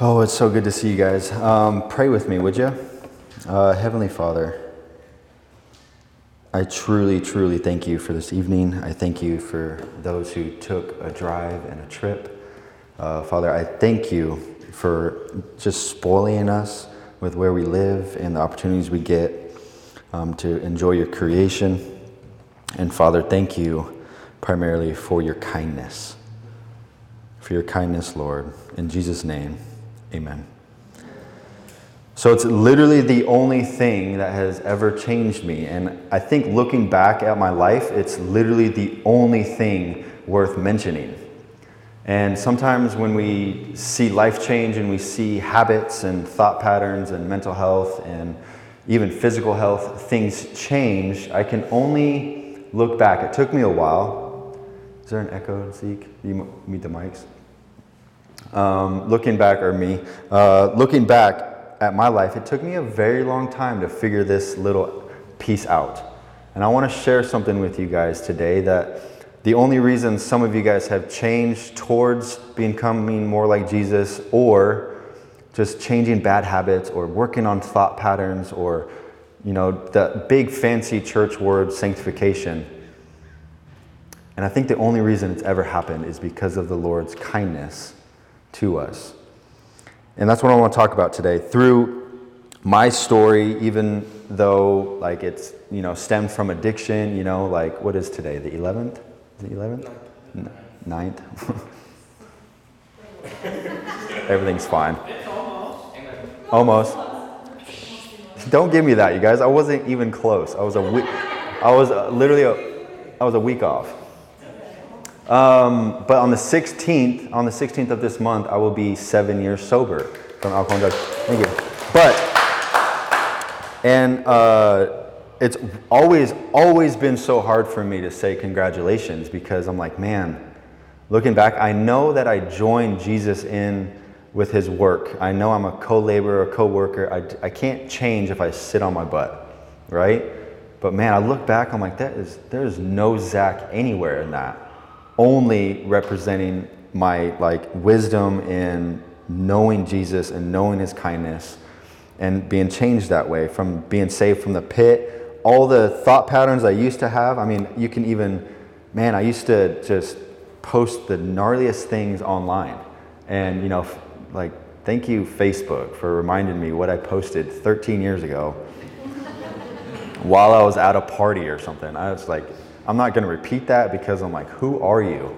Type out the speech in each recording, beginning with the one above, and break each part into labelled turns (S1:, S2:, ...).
S1: Oh, it's so good to see you guys. Um, pray with me, would you? Uh, Heavenly Father, I truly, truly thank you for this evening. I thank you for those who took a drive and a trip. Uh, Father, I thank you for just spoiling us with where we live and the opportunities we get um, to enjoy your creation. And Father, thank you primarily for your kindness. For your kindness, Lord. In Jesus' name. Amen. So it's literally the only thing that has ever changed me. And I think looking back at my life, it's literally the only thing worth mentioning. And sometimes when we see life change and we see habits and thought patterns and mental health and even physical health, things change, I can only look back. It took me a while. Is there an echo, Zeke? You meet the mics? Um, looking back, or me, uh, looking back at my life, it took me a very long time to figure this little piece out. And I want to share something with you guys today that the only reason some of you guys have changed towards becoming more like Jesus or just changing bad habits or working on thought patterns or you know the big fancy church word sanctification and i think the only reason it's ever happened is because of the lord's kindness to us. And that's what I want to talk about today. Through my story, even though like it's, you know, stemmed from addiction, you know, like what is today? The 11th? Is it 11th? Ninth. Everything's fine. Almost. Don't give me that, you guys. I wasn't even close. I was a week. I was uh, literally a, I was a week off. Um, but on the 16th, on the 16th of this month, I will be seven years sober from alcohol and drugs. Thank you. But, and uh, it's always, always been so hard for me to say congratulations because I'm like, man, looking back, I know that I joined Jesus in with his work. I know I'm a co laborer, a co worker. I, I can't change if I sit on my butt, right? But man, I look back, I'm like, that is, there's no Zack anywhere in that only representing my like wisdom in knowing Jesus and knowing his kindness and being changed that way from being saved from the pit. All the thought patterns I used to have I mean you can even man I used to just post the gnarliest things online. And you know like thank you Facebook for reminding me what I posted 13 years ago while I was at a party or something. I was like I'm not going to repeat that because I'm like, who are you?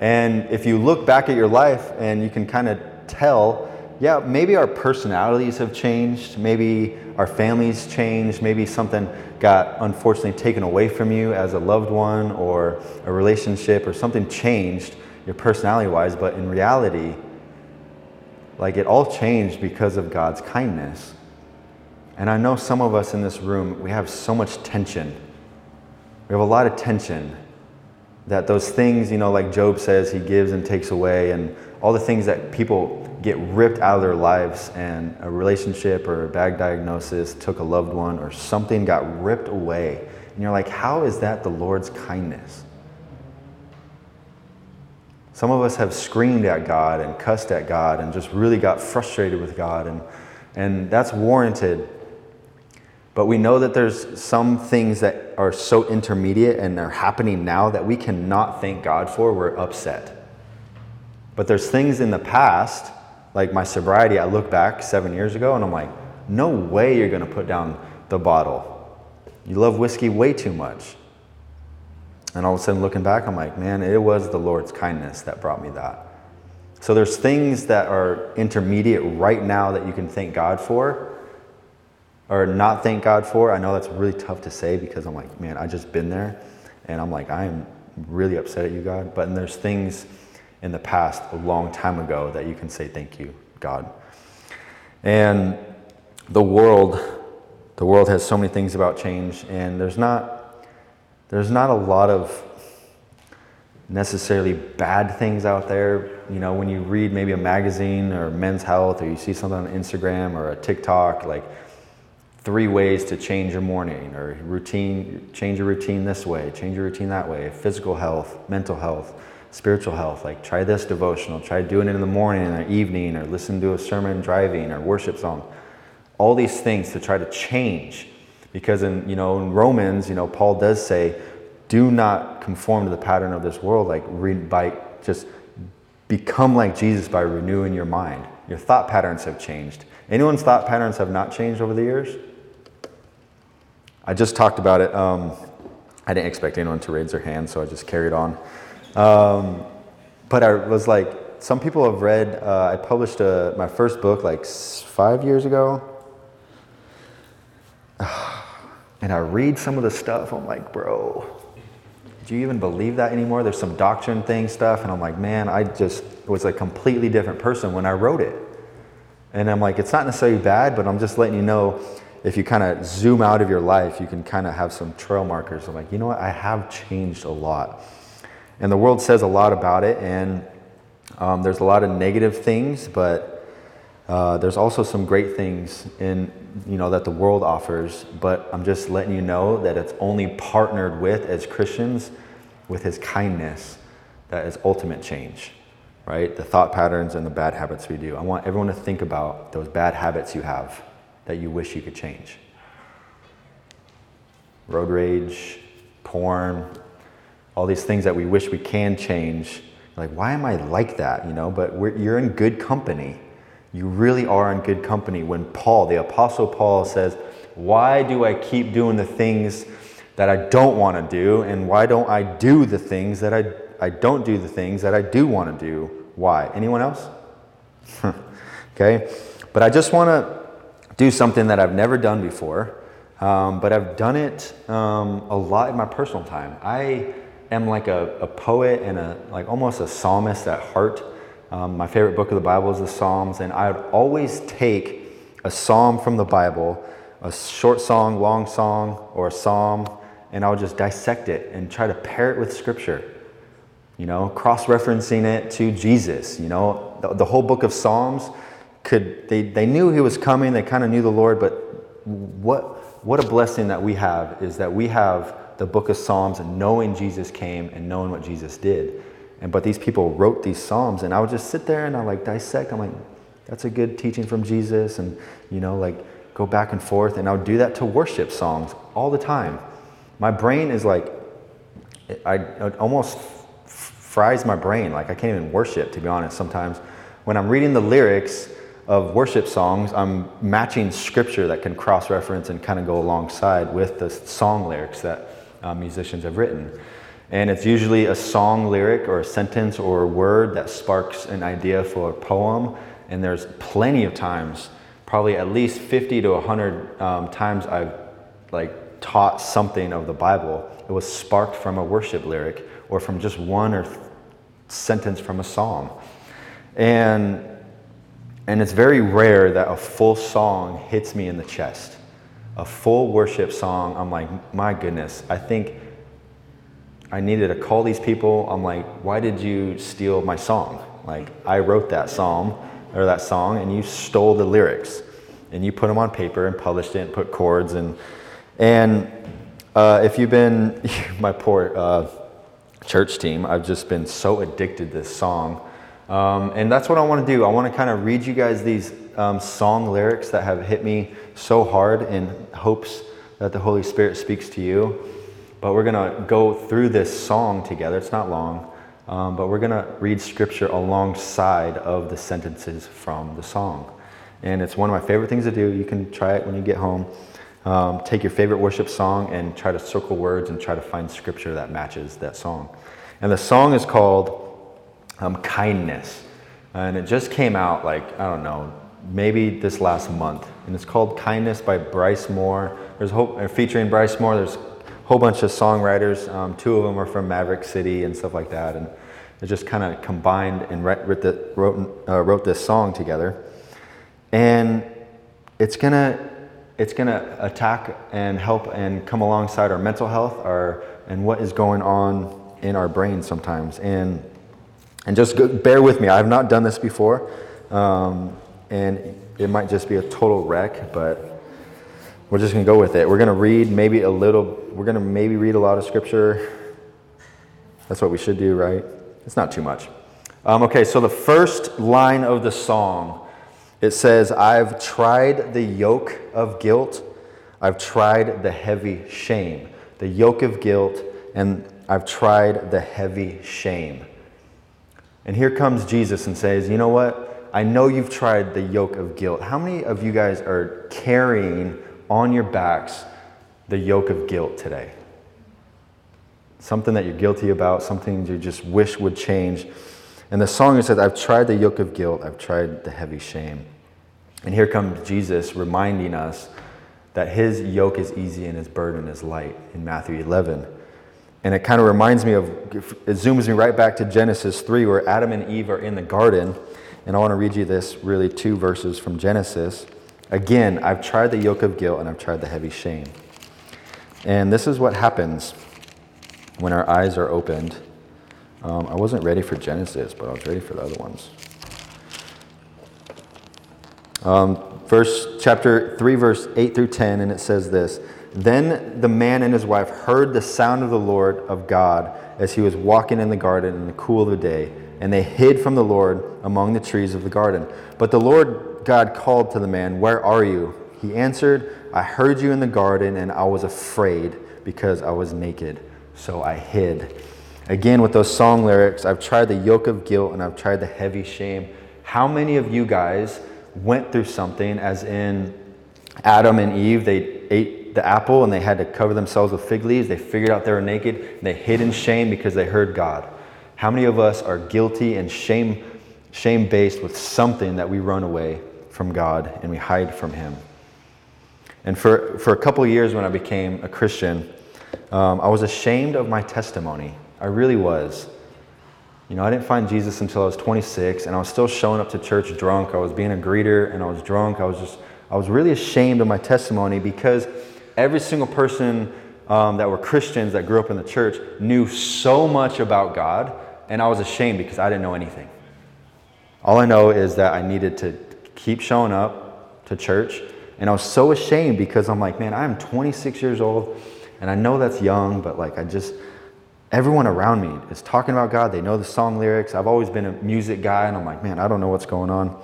S1: And if you look back at your life and you can kind of tell, yeah, maybe our personalities have changed, maybe our families changed, maybe something got unfortunately taken away from you as a loved one or a relationship or something changed your personality wise, but in reality, like it all changed because of God's kindness. And I know some of us in this room, we have so much tension we have a lot of tension that those things, you know, like Job says, he gives and takes away, and all the things that people get ripped out of their lives, and a relationship or a bad diagnosis took a loved one, or something got ripped away. And you're like, how is that the Lord's kindness? Some of us have screamed at God and cussed at God and just really got frustrated with God, and, and that's warranted but we know that there's some things that are so intermediate and are happening now that we cannot thank God for. We're upset. But there's things in the past, like my sobriety, I look back seven years ago and I'm like, no way you're going to put down the bottle. You love whiskey way too much. And all of a sudden, looking back, I'm like, man, it was the Lord's kindness that brought me that. So there's things that are intermediate right now that you can thank God for or not thank God for. I know that's really tough to say because I'm like, man, I just been there, and I'm like, I am really upset at you, God. But there's things in the past, a long time ago, that you can say thank you, God. And the world, the world has so many things about change, and there's not, there's not a lot of necessarily bad things out there. You know, when you read maybe a magazine or Men's Health, or you see something on Instagram or a TikTok, like three ways to change your morning or routine change your routine this way change your routine that way physical health mental health spiritual health. Like try this devotional, try doing it in the morning or evening, or listen to a sermon driving or worship song. All these things to try to change. Because in you know in Romans, you know, Paul does say, do not conform to the pattern of this world, like re- by just become like Jesus by renewing your mind. Your thought patterns have changed. Anyone's thought patterns have not changed over the years? I just talked about it. Um, I didn't expect anyone to raise their hand, so I just carried on. Um, but I was like, some people have read, uh, I published a, my first book like five years ago. And I read some of the stuff, I'm like, bro, do you even believe that anymore? There's some doctrine thing stuff, and I'm like, man, I just was a completely different person when I wrote it. And I'm like, it's not necessarily bad, but I'm just letting you know if you kind of zoom out of your life, you can kind of have some trail markers. I'm like, you know what? I have changed a lot. And the world says a lot about it, and um, there's a lot of negative things, but uh, there's also some great things in you know that the world offers. But I'm just letting you know that it's only partnered with as Christians with His kindness that is ultimate change right? The thought patterns and the bad habits we do. I want everyone to think about those bad habits you have that you wish you could change. Road rage, porn, all these things that we wish we can change. Like, why am I like that? You know, but you're in good company. You really are in good company when Paul, the Apostle Paul, says, Why do I keep doing the things that I don't want to do? And why don't I do the things that I, I don't do the things that I do want to do? Why? Anyone else? okay? But I just want to do something that I've never done before, um, but I've done it um, a lot in my personal time. I am like a, a, poet and a like almost a psalmist at heart. Um, my favorite book of the Bible is the Psalms, and I would always take a psalm from the Bible, a short song, long song, or a psalm, and I would just dissect it and try to pair it with Scripture you know, cross referencing it to Jesus. You know, the, the, whole book of Psalms could, they, they knew he was coming, they kind of knew the Lord, but what, what a blessing that we have is that we have the book of Psalms and knowing Jesus came and knowing what Jesus did. And but these people wrote these Psalms, and I would just sit there and I like dissect. I'm like, that's a good teaching from Jesus, and you know, like go back and forth. And I would do that to worship songs all the time. My brain is like, I, I almost fries my brain. Like I can't even worship, to be honest, sometimes. When I'm reading the lyrics of worship songs, I'm matching scripture that can cross reference and kind of go alongside with the song lyrics that uh, musicians have written. And it's usually a song lyric or a sentence or a word that sparks an idea for a poem. And there's plenty of times, probably at least 50 to 100 um, times I've like taught something of the Bible. It was sparked from a worship lyric or from just one or th- sentence from a psalm. And, and it's very rare that a full song hits me in the chest. A full worship song, I'm like, my goodness, I think I needed to call these people. I'm like, why did you steal my song? Like, I wrote that psalm or that song, and you stole the lyrics, and you put them on paper and published it and put chords and and uh, if you've been my poor uh, church team. I've just been so addicted to this song. Um, and that's what I want to do. I want to kind of read you guys these um, song lyrics that have hit me so hard in hopes that the Holy Spirit speaks to you. But we're going to go through this song together. It's not long, um, but we're going to read scripture alongside of the sentences from the song. And it's one of my favorite things to do. You can try it when you get home. Um, take your favorite worship song and try to circle words and try to find scripture that matches that song. And the song is called um, Kindness. And it just came out like, I don't know, maybe this last month. And it's called Kindness by Bryce Moore. There's whole, uh, featuring Bryce Moore. There's a whole bunch of songwriters. Um, two of them are from Maverick City and stuff like that. And they just kind of combined and wrote, wrote, uh, wrote this song together. And it's going to it's going to attack and help and come alongside our mental health our, and what is going on in our brains sometimes. And, and just go, bear with me. I have not done this before. Um, and it might just be a total wreck, but we're just going to go with it. We're going to read maybe a little, we're going to maybe read a lot of scripture. That's what we should do, right? It's not too much. Um, okay, so the first line of the song it says, I've tried the yoke of guilt, I've tried the heavy shame. The yoke of guilt, and I've tried the heavy shame. And here comes Jesus and says, You know what? I know you've tried the yoke of guilt. How many of you guys are carrying on your backs the yoke of guilt today? Something that you're guilty about, something you just wish would change. And the song says, I've tried the yoke of guilt, I've tried the heavy shame. And here comes Jesus reminding us that his yoke is easy and his burden is light in Matthew 11. And it kind of reminds me of, it zooms me right back to Genesis 3, where Adam and Eve are in the garden. And I want to read you this really two verses from Genesis. Again, I've tried the yoke of guilt and I've tried the heavy shame. And this is what happens when our eyes are opened. Um, I wasn't ready for Genesis, but I was ready for the other ones. Um, verse chapter 3, verse 8 through 10, and it says this Then the man and his wife heard the sound of the Lord of God as he was walking in the garden in the cool of the day, and they hid from the Lord among the trees of the garden. But the Lord God called to the man, Where are you? He answered, I heard you in the garden, and I was afraid because I was naked, so I hid. Again, with those song lyrics, I've tried the yoke of guilt and I've tried the heavy shame. How many of you guys went through something, as in Adam and Eve, they ate the apple and they had to cover themselves with fig leaves. They figured out they were naked. And They hid in shame because they heard God. How many of us are guilty and shame, shame based with something that we run away from God and we hide from Him? And for, for a couple years when I became a Christian, um, I was ashamed of my testimony. I really was. You know, I didn't find Jesus until I was 26, and I was still showing up to church drunk. I was being a greeter, and I was drunk. I was just, I was really ashamed of my testimony because every single person um, that were Christians that grew up in the church knew so much about God, and I was ashamed because I didn't know anything. All I know is that I needed to keep showing up to church, and I was so ashamed because I'm like, man, I'm 26 years old, and I know that's young, but like, I just, everyone around me is talking about God. They know the song lyrics. I've always been a music guy, and I'm like, man, I don't know what's going on.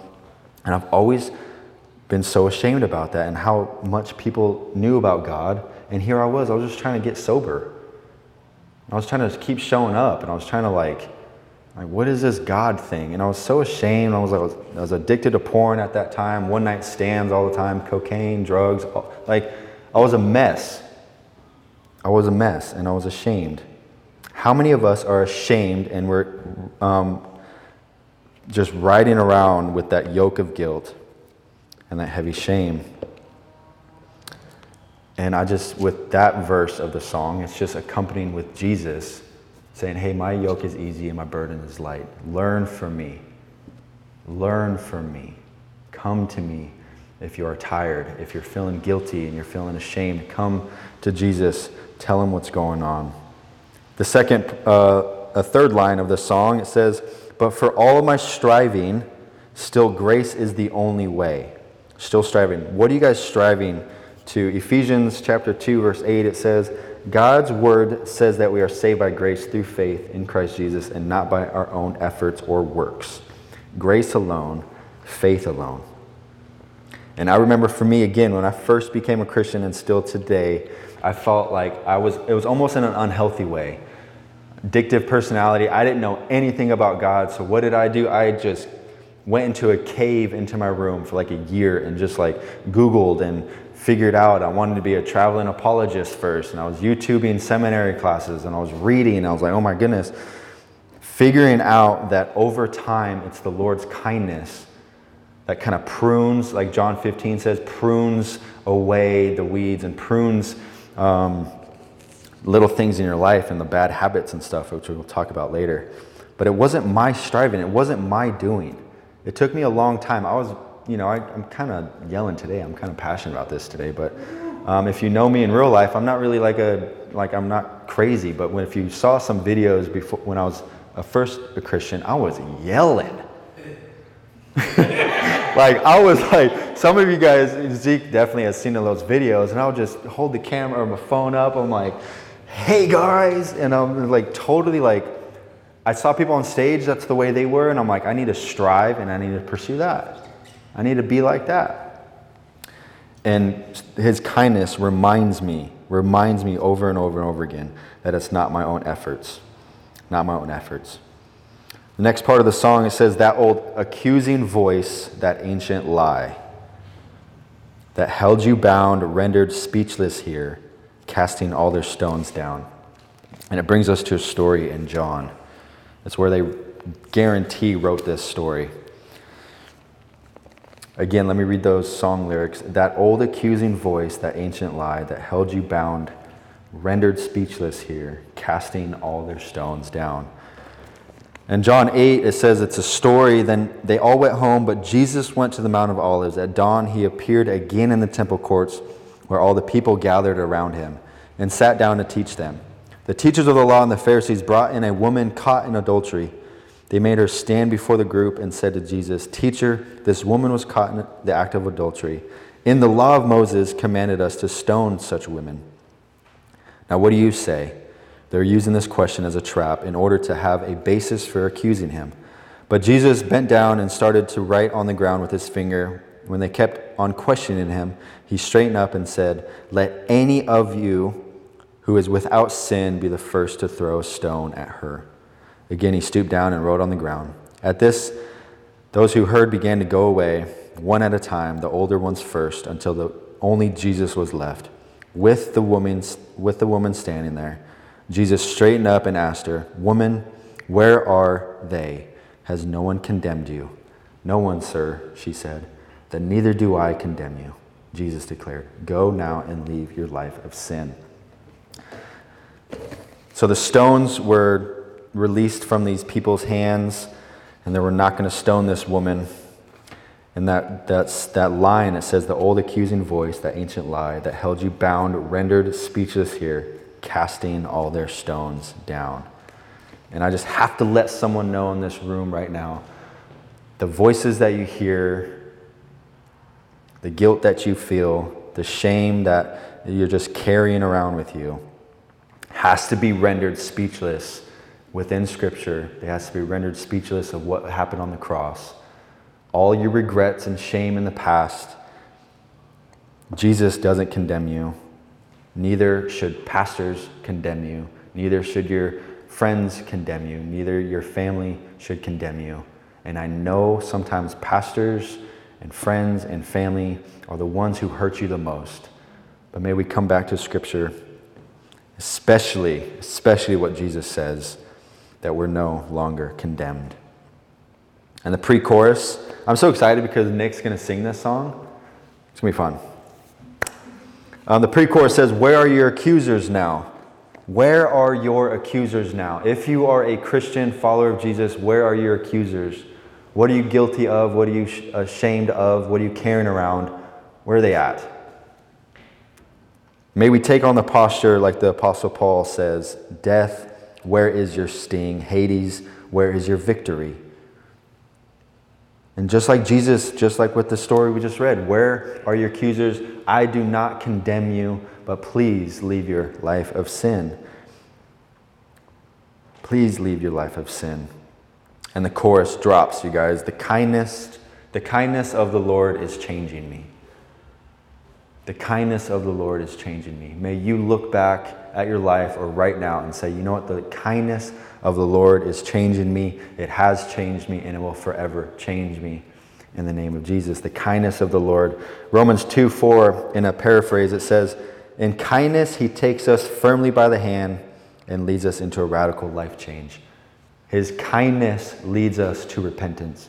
S1: And I've always been so ashamed about that and how much people knew about God. And here I was, I was just trying to get sober. I was trying to keep showing up, and I was trying to like, like, what is this God thing? And I was so ashamed. I was, I was, I was addicted to porn at that time, one night stands all the time, cocaine, drugs. Like, I was a mess. I was a mess, and I was ashamed. How many of us are ashamed and we're um, just riding around with that yoke of guilt and that heavy shame? And I just, with that verse of the song, it's just accompanying with Jesus saying, Hey, my yoke is easy and my burden is light. Learn from me. Learn from me. Come to me if you are tired, if you're feeling guilty and you're feeling ashamed. Come to Jesus. Tell him what's going on. The second, uh, a third line of the song, it says, But for all of my striving, still grace is the only way. Still striving. What are you guys striving to? Ephesians chapter 2, verse 8, it says, God's word says that we are saved by grace through faith in Christ Jesus and not by our own efforts or works. Grace alone, faith alone. And I remember for me, again, when I first became a Christian and still today, I felt like I was, it was almost in an unhealthy way addictive personality. I didn't know anything about God. So what did I do? I just went into a cave into my room for like a year and just like Googled and figured out I wanted to be a traveling apologist first. And I was YouTubing seminary classes and I was reading and I was like, oh my goodness. Figuring out that over time it's the Lord's kindness that kind of prunes, like John 15 says, prunes away the weeds and prunes um, little things in your life and the bad habits and stuff, which we'll talk about later. But it wasn't my striving, it wasn't my doing. It took me a long time. I was, you know, I, am kind of yelling today. I'm kind of passionate about this today. But um, if you know me in real life, I'm not really like a, like I'm not crazy. But when, if you saw some videos before, when I was a first a Christian, I was yelling. like I was like, some of you guys, Zeke definitely has seen those videos, and I would just hold the camera or my phone up. I'm like, hey guys, and I'm like totally like I saw people on stage, that's the way they were, and I'm like, I need to strive and I need to pursue that. I need to be like that. And his kindness reminds me, reminds me over and over and over again that it's not my own efforts. Not my own efforts. The next part of the song, it says, That old accusing voice, that ancient lie, that held you bound, rendered speechless here, casting all their stones down. And it brings us to a story in John. It's where they guarantee wrote this story. Again, let me read those song lyrics. That old accusing voice, that ancient lie that held you bound, rendered speechless here, casting all their stones down. In John 8, it says it's a story. Then they all went home, but Jesus went to the Mount of Olives. At dawn, he appeared again in the temple courts where all the people gathered around him and sat down to teach them. The teachers of the law and the Pharisees brought in a woman caught in adultery. They made her stand before the group and said to Jesus, Teacher, this woman was caught in the act of adultery. In the law of Moses commanded us to stone such women. Now, what do you say? They're using this question as a trap in order to have a basis for accusing him. But Jesus bent down and started to write on the ground with his finger. When they kept on questioning him, he straightened up and said, Let any of you who is without sin be the first to throw a stone at her. Again, he stooped down and wrote on the ground. At this, those who heard began to go away, one at a time, the older ones first, until the, only Jesus was left, with the, woman, with the woman standing there. Jesus straightened up and asked her, Woman, where are they? Has no one condemned you? No one, sir, she said. Then neither do I condemn you. Jesus declared, Go now and leave your life of sin. So the stones were released from these people's hands, and they were not going to stone this woman. And that, that's, that line, it says, the old accusing voice, that ancient lie that held you bound, rendered speechless here casting all their stones down. And I just have to let someone know in this room right now the voices that you hear, the guilt that you feel, the shame that you're just carrying around with you has to be rendered speechless within Scripture. It has to be rendered speechless of what happened on the cross. All your regrets and shame in the past, Jesus doesn't condemn you. Neither should pastors condemn you. Neither should your friends condemn you. Neither your family should condemn you. And I know sometimes pastors and friends and family are the ones who hurt you the most. But may we come back to Scripture, especially, especially what Jesus says, that we're no longer condemned. And the pre chorus, I'm so excited because Nick's going to sing this song. It's going to be fun. Um, the pre chorus says, Where are your accusers now? Where are your accusers now? If you are a Christian follower of Jesus, where are your accusers? What are you guilty of? What are you ashamed of? What are you carrying around? Where are they at? May we take on the posture like the Apostle Paul says Death, where is your sting? Hades, where is your victory? And just like Jesus, just like with the story we just read, where are your accusers? I do not condemn you, but please leave your life of sin. Please leave your life of sin. And the chorus drops, you guys. The kindness, the kindness of the Lord is changing me. The kindness of the Lord is changing me. May you look back at your life or right now and say, you know what, the kindness of the Lord is changing me. It has changed me and it will forever change me in the name of Jesus. The kindness of the Lord. Romans 2 4, in a paraphrase, it says, In kindness, he takes us firmly by the hand and leads us into a radical life change. His kindness leads us to repentance.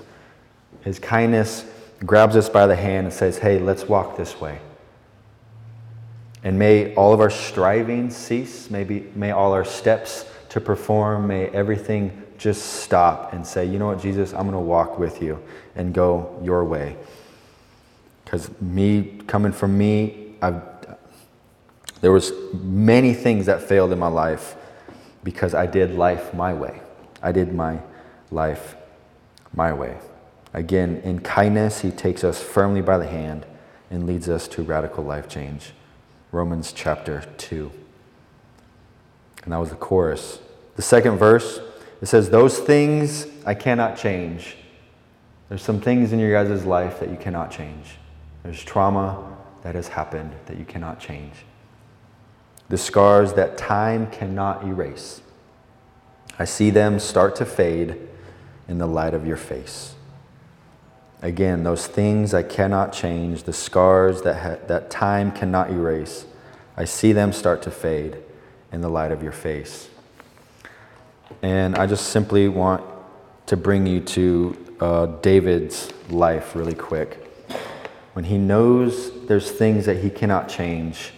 S1: His kindness grabs us by the hand and says, Hey, let's walk this way. And may all of our striving cease. Maybe, may all our steps to perform, may everything just stop and say, you know what, Jesus, I'm going to walk with you and go your way. Because me, coming from me, I've, there was many things that failed in my life because I did life my way. I did my life my way. Again, in kindness, he takes us firmly by the hand and leads us to radical life change. Romans chapter 2. And that was the chorus. The second verse It says, Those things I cannot change. There's some things in your guys' life that you cannot change. There's trauma that has happened that you cannot change. The scars that time cannot erase. I see them start to fade in the light of your face. Again, those things I cannot change, the scars that, ha- that time cannot erase, I see them start to fade in the light of your face. And I just simply want to bring you to uh, David's life really quick. When he knows there's things that he cannot change,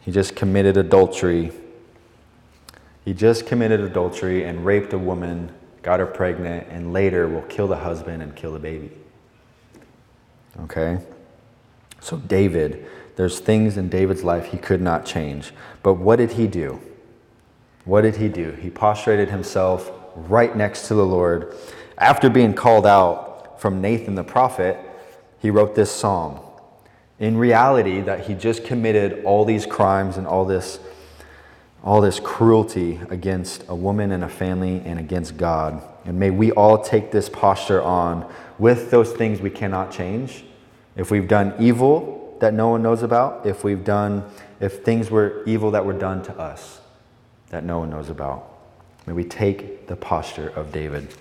S1: he just committed adultery. He just committed adultery and raped a woman got her pregnant, and later will kill the husband and kill the baby. Okay? So, David, there's things in David's life he could not change. But what did he do? What did he do? He prostrated himself right next to the Lord. After being called out from Nathan the prophet, he wrote this psalm. In reality, that he just committed all these crimes and all this all this cruelty against a woman and a family and against God. And may we all take this posture on with those things we cannot change. If we've done evil that no one knows about, if we've done, if things were evil that were done to us that no one knows about, may we take the posture of David.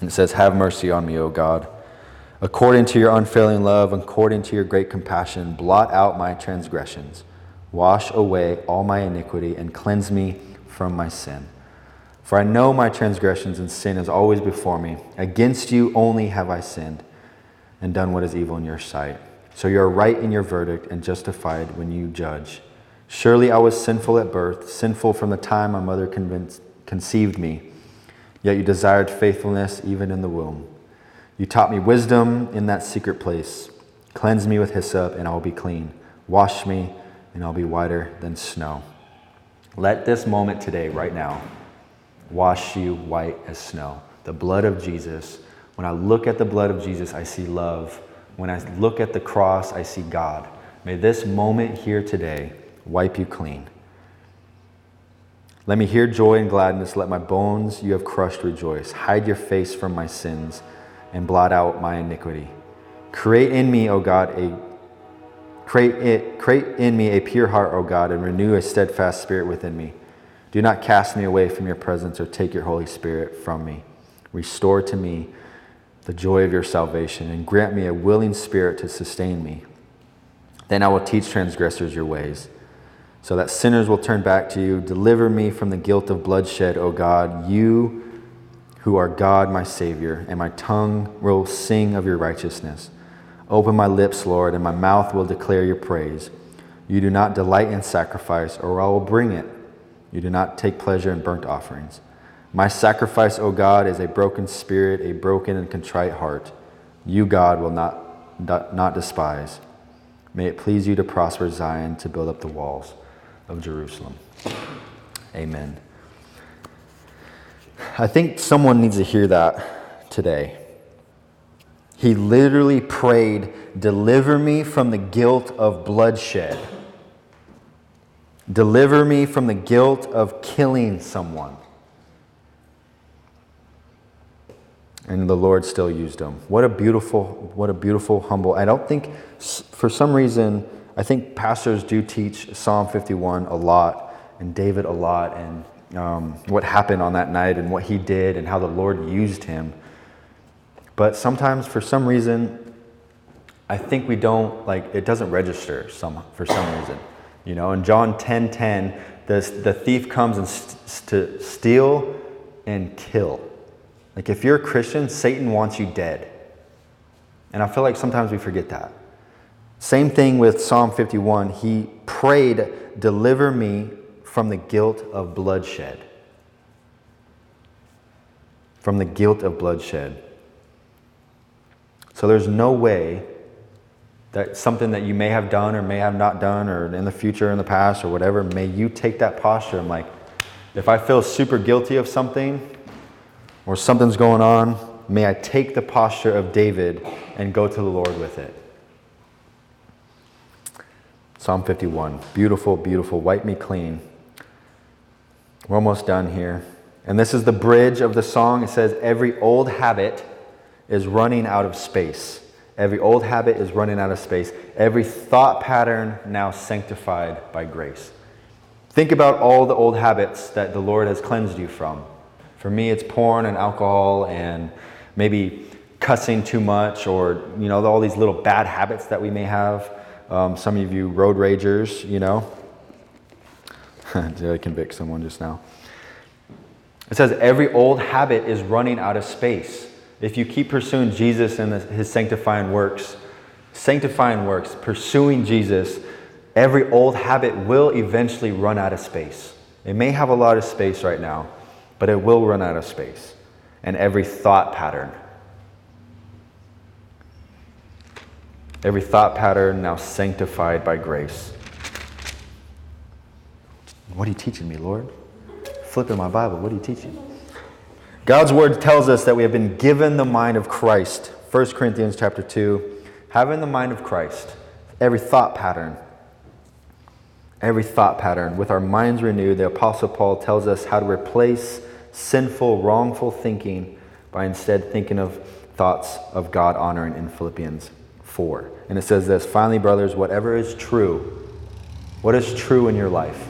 S1: And it says, Have mercy on me, O God. According to your unfailing love, according to your great compassion, blot out my transgressions. Wash away all my iniquity and cleanse me from my sin. For I know my transgressions and sin is always before me. Against you only have I sinned and done what is evil in your sight. So you are right in your verdict and justified when you judge. Surely I was sinful at birth, sinful from the time my mother conceived me. Yet you desired faithfulness even in the womb. You taught me wisdom in that secret place. Cleanse me with hyssop, and I will be clean. Wash me and I'll be whiter than snow. Let this moment today, right now, wash you white as snow. The blood of Jesus. When I look at the blood of Jesus, I see love. When I look at the cross, I see God. May this moment here today wipe you clean. Let me hear joy and gladness. Let my bones you have crushed rejoice. Hide your face from my sins and blot out my iniquity. Create in me, O God, a Create, it, create in me a pure heart, O God, and renew a steadfast spirit within me. Do not cast me away from your presence or take your Holy Spirit from me. Restore to me the joy of your salvation and grant me a willing spirit to sustain me. Then I will teach transgressors your ways, so that sinners will turn back to you. Deliver me from the guilt of bloodshed, O God, you who are God, my Savior, and my tongue will sing of your righteousness. Open my lips, Lord, and my mouth will declare your praise. You do not delight in sacrifice, or I will bring it. You do not take pleasure in burnt offerings. My sacrifice, O God, is a broken spirit, a broken and contrite heart. You, God, will not, not despise. May it please you to prosper Zion, to build up the walls of Jerusalem. Amen. I think someone needs to hear that today. He literally prayed, Deliver me from the guilt of bloodshed. Deliver me from the guilt of killing someone. And the Lord still used him. What a beautiful, what a beautiful, humble. I don't think, for some reason, I think pastors do teach Psalm 51 a lot and David a lot and um, what happened on that night and what he did and how the Lord used him. But sometimes, for some reason, I think we don't, like, it doesn't register some, for some reason. You know, in John 10 10, the, the thief comes and st- to steal and kill. Like, if you're a Christian, Satan wants you dead. And I feel like sometimes we forget that. Same thing with Psalm 51. He prayed, Deliver me from the guilt of bloodshed. From the guilt of bloodshed. So there's no way that something that you may have done or may have not done or in the future, in the past, or whatever, may you take that posture I'm like, if I feel super guilty of something or something's going on, may I take the posture of David and go to the Lord with it. Psalm 51. Beautiful, beautiful. Wipe me clean. We're almost done here. And this is the bridge of the song. It says, Every old habit is running out of space. Every old habit is running out of space. Every thought pattern now sanctified by grace. Think about all the old habits that the Lord has cleansed you from. For me, it's porn and alcohol and maybe cussing too much or, you know, all these little bad habits that we may have. Um, some of you road ragers, you know. Did I convict someone just now? It says every old habit is running out of space. If you keep pursuing Jesus and his sanctifying works, sanctifying works, pursuing Jesus, every old habit will eventually run out of space. It may have a lot of space right now, but it will run out of space. And every thought pattern, every thought pattern now sanctified by grace. What are you teaching me, Lord? Flipping my Bible, what are you teaching? God's word tells us that we have been given the mind of Christ. 1 Corinthians chapter 2, having the mind of Christ, every thought pattern, every thought pattern, with our minds renewed, the Apostle Paul tells us how to replace sinful, wrongful thinking by instead thinking of thoughts of God honoring in Philippians 4. And it says this finally, brothers, whatever is true, what is true in your life?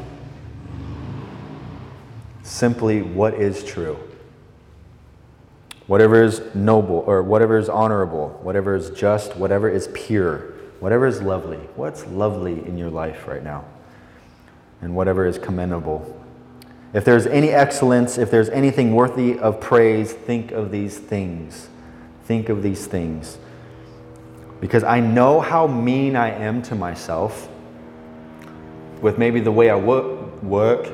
S1: Simply, what is true? Whatever is noble, or whatever is honorable, whatever is just, whatever is pure, whatever is lovely. What's lovely in your life right now? and whatever is commendable. If there's any excellence, if there's anything worthy of praise, think of these things. Think of these things. Because I know how mean I am to myself with maybe the way I work,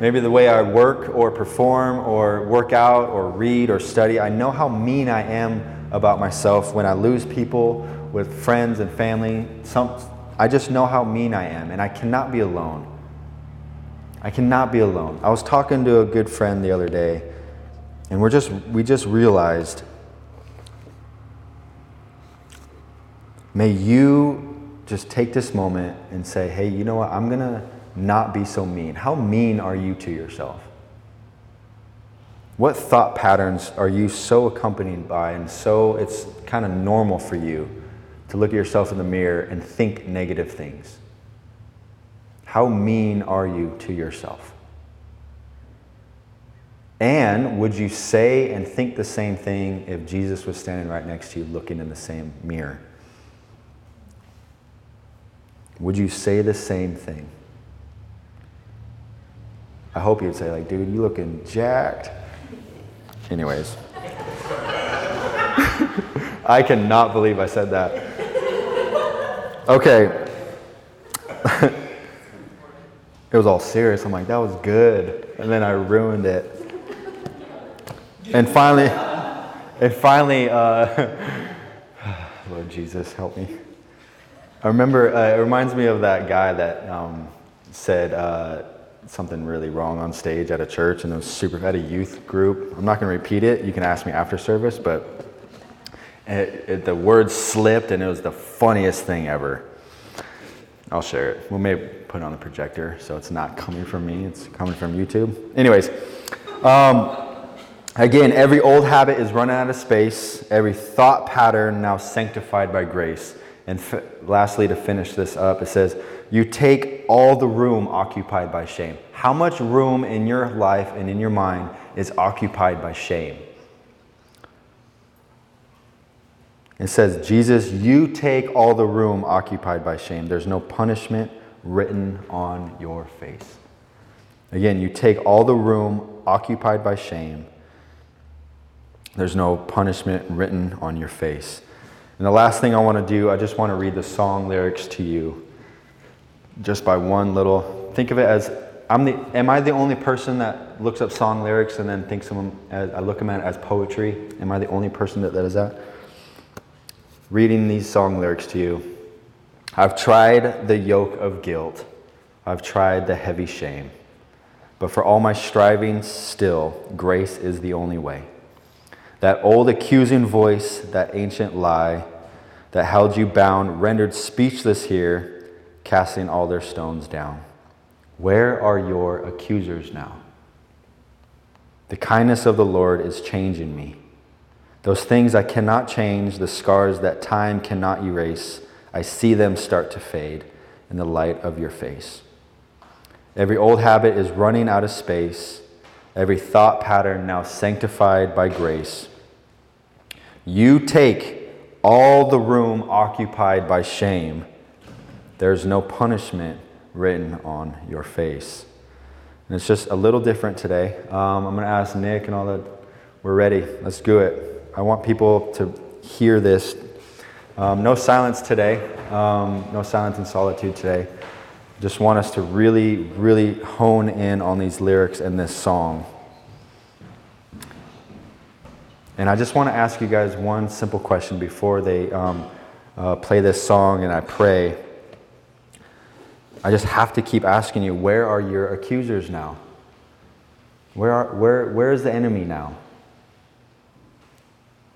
S1: maybe the way I work or perform or work out or read or study. I know how mean I am about myself when I lose people with friends and family. Some, I just know how mean I am, and I cannot be alone. I cannot be alone. I was talking to a good friend the other day, and we're just we just realized may you just take this moment and say, "Hey, you know what? I'm going to not be so mean." How mean are you to yourself? What thought patterns are you so accompanied by and so it's kind of normal for you to look at yourself in the mirror and think negative things? How mean are you to yourself? And would you say and think the same thing if Jesus was standing right next to you looking in the same mirror? Would you say the same thing? I hope you'd say, like, dude, you looking jacked. Anyways. I cannot believe I said that. Okay. it was all serious. I'm like, that was good. And then I ruined it. And finally, and finally, uh, Lord Jesus, help me. I remember, uh, it reminds me of that guy that um, said uh, something really wrong on stage at a church and it was super, at a youth group. I'm not going to repeat it. You can ask me after service, but it, it, the words slipped and it was the funniest thing ever. I'll share it. We may put it on the projector, so it's not coming from me, it's coming from YouTube. Anyways, um, again, every old habit is running out of space, every thought pattern now sanctified by grace. And f- lastly, to finish this up, it says, You take all the room occupied by shame. How much room in your life and in your mind is occupied by shame? It says, Jesus, you take all the room occupied by shame. There's no punishment written on your face. Again, you take all the room occupied by shame. There's no punishment written on your face. And the last thing I want to do, I just want to read the song lyrics to you just by one little. Think of it as I'm the, am I the only person that looks up song lyrics and then thinks of them as, I look them at as poetry? Am I the only person that, that is that? reading these song lyrics to you. I've tried the yoke of guilt, I've tried the heavy shame. But for all my striving, still, grace is the only way. That old accusing voice, that ancient lie that held you bound, rendered speechless here, casting all their stones down. Where are your accusers now? The kindness of the Lord is changing me. Those things I cannot change, the scars that time cannot erase, I see them start to fade in the light of your face. Every old habit is running out of space, every thought pattern now sanctified by grace. You take all the room occupied by shame. There's no punishment written on your face. And it's just a little different today. Um, I'm going to ask Nick and all that. We're ready. Let's do it. I want people to hear this. Um, no silence today. Um, no silence in solitude today. Just want us to really, really hone in on these lyrics and this song. And I just want to ask you guys one simple question before they um, uh, play this song and I pray. I just have to keep asking you where are your accusers now? Where, are, where, where is the enemy now?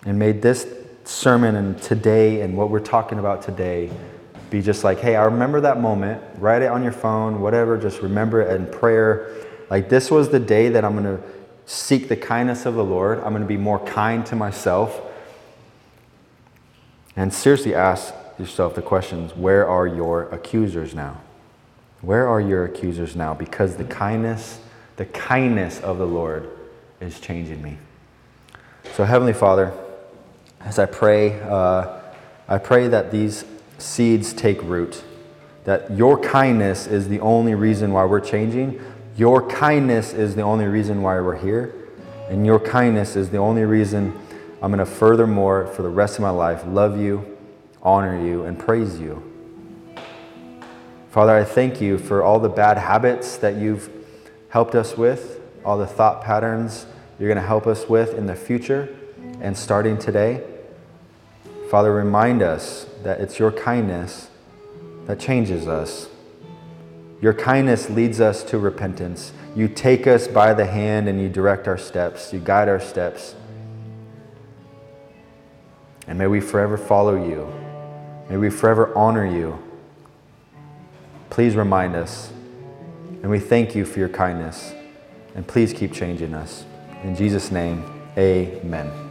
S1: And may this sermon and today and what we're talking about today be just like, hey, I remember that moment. Write it on your phone, whatever. Just remember it in prayer. Like, this was the day that I'm going to seek the kindness of the Lord. I'm going to be more kind to myself. And seriously ask yourself the questions where are your accusers now? Where are your accusers now? Because the kindness, the kindness of the Lord is changing me. So, Heavenly Father, as I pray, uh, I pray that these seeds take root, that your kindness is the only reason why we're changing. Your kindness is the only reason why we're here. And your kindness is the only reason I'm going to furthermore, for the rest of my life, love you, honor you, and praise you. Father, I thank you for all the bad habits that you've helped us with, all the thought patterns you're going to help us with in the future and starting today. Father, remind us that it's your kindness that changes us. Your kindness leads us to repentance. You take us by the hand and you direct our steps, you guide our steps. And may we forever follow you. May we forever honor you. Please remind us. And we thank you for your kindness. And please keep changing us. In Jesus' name, amen.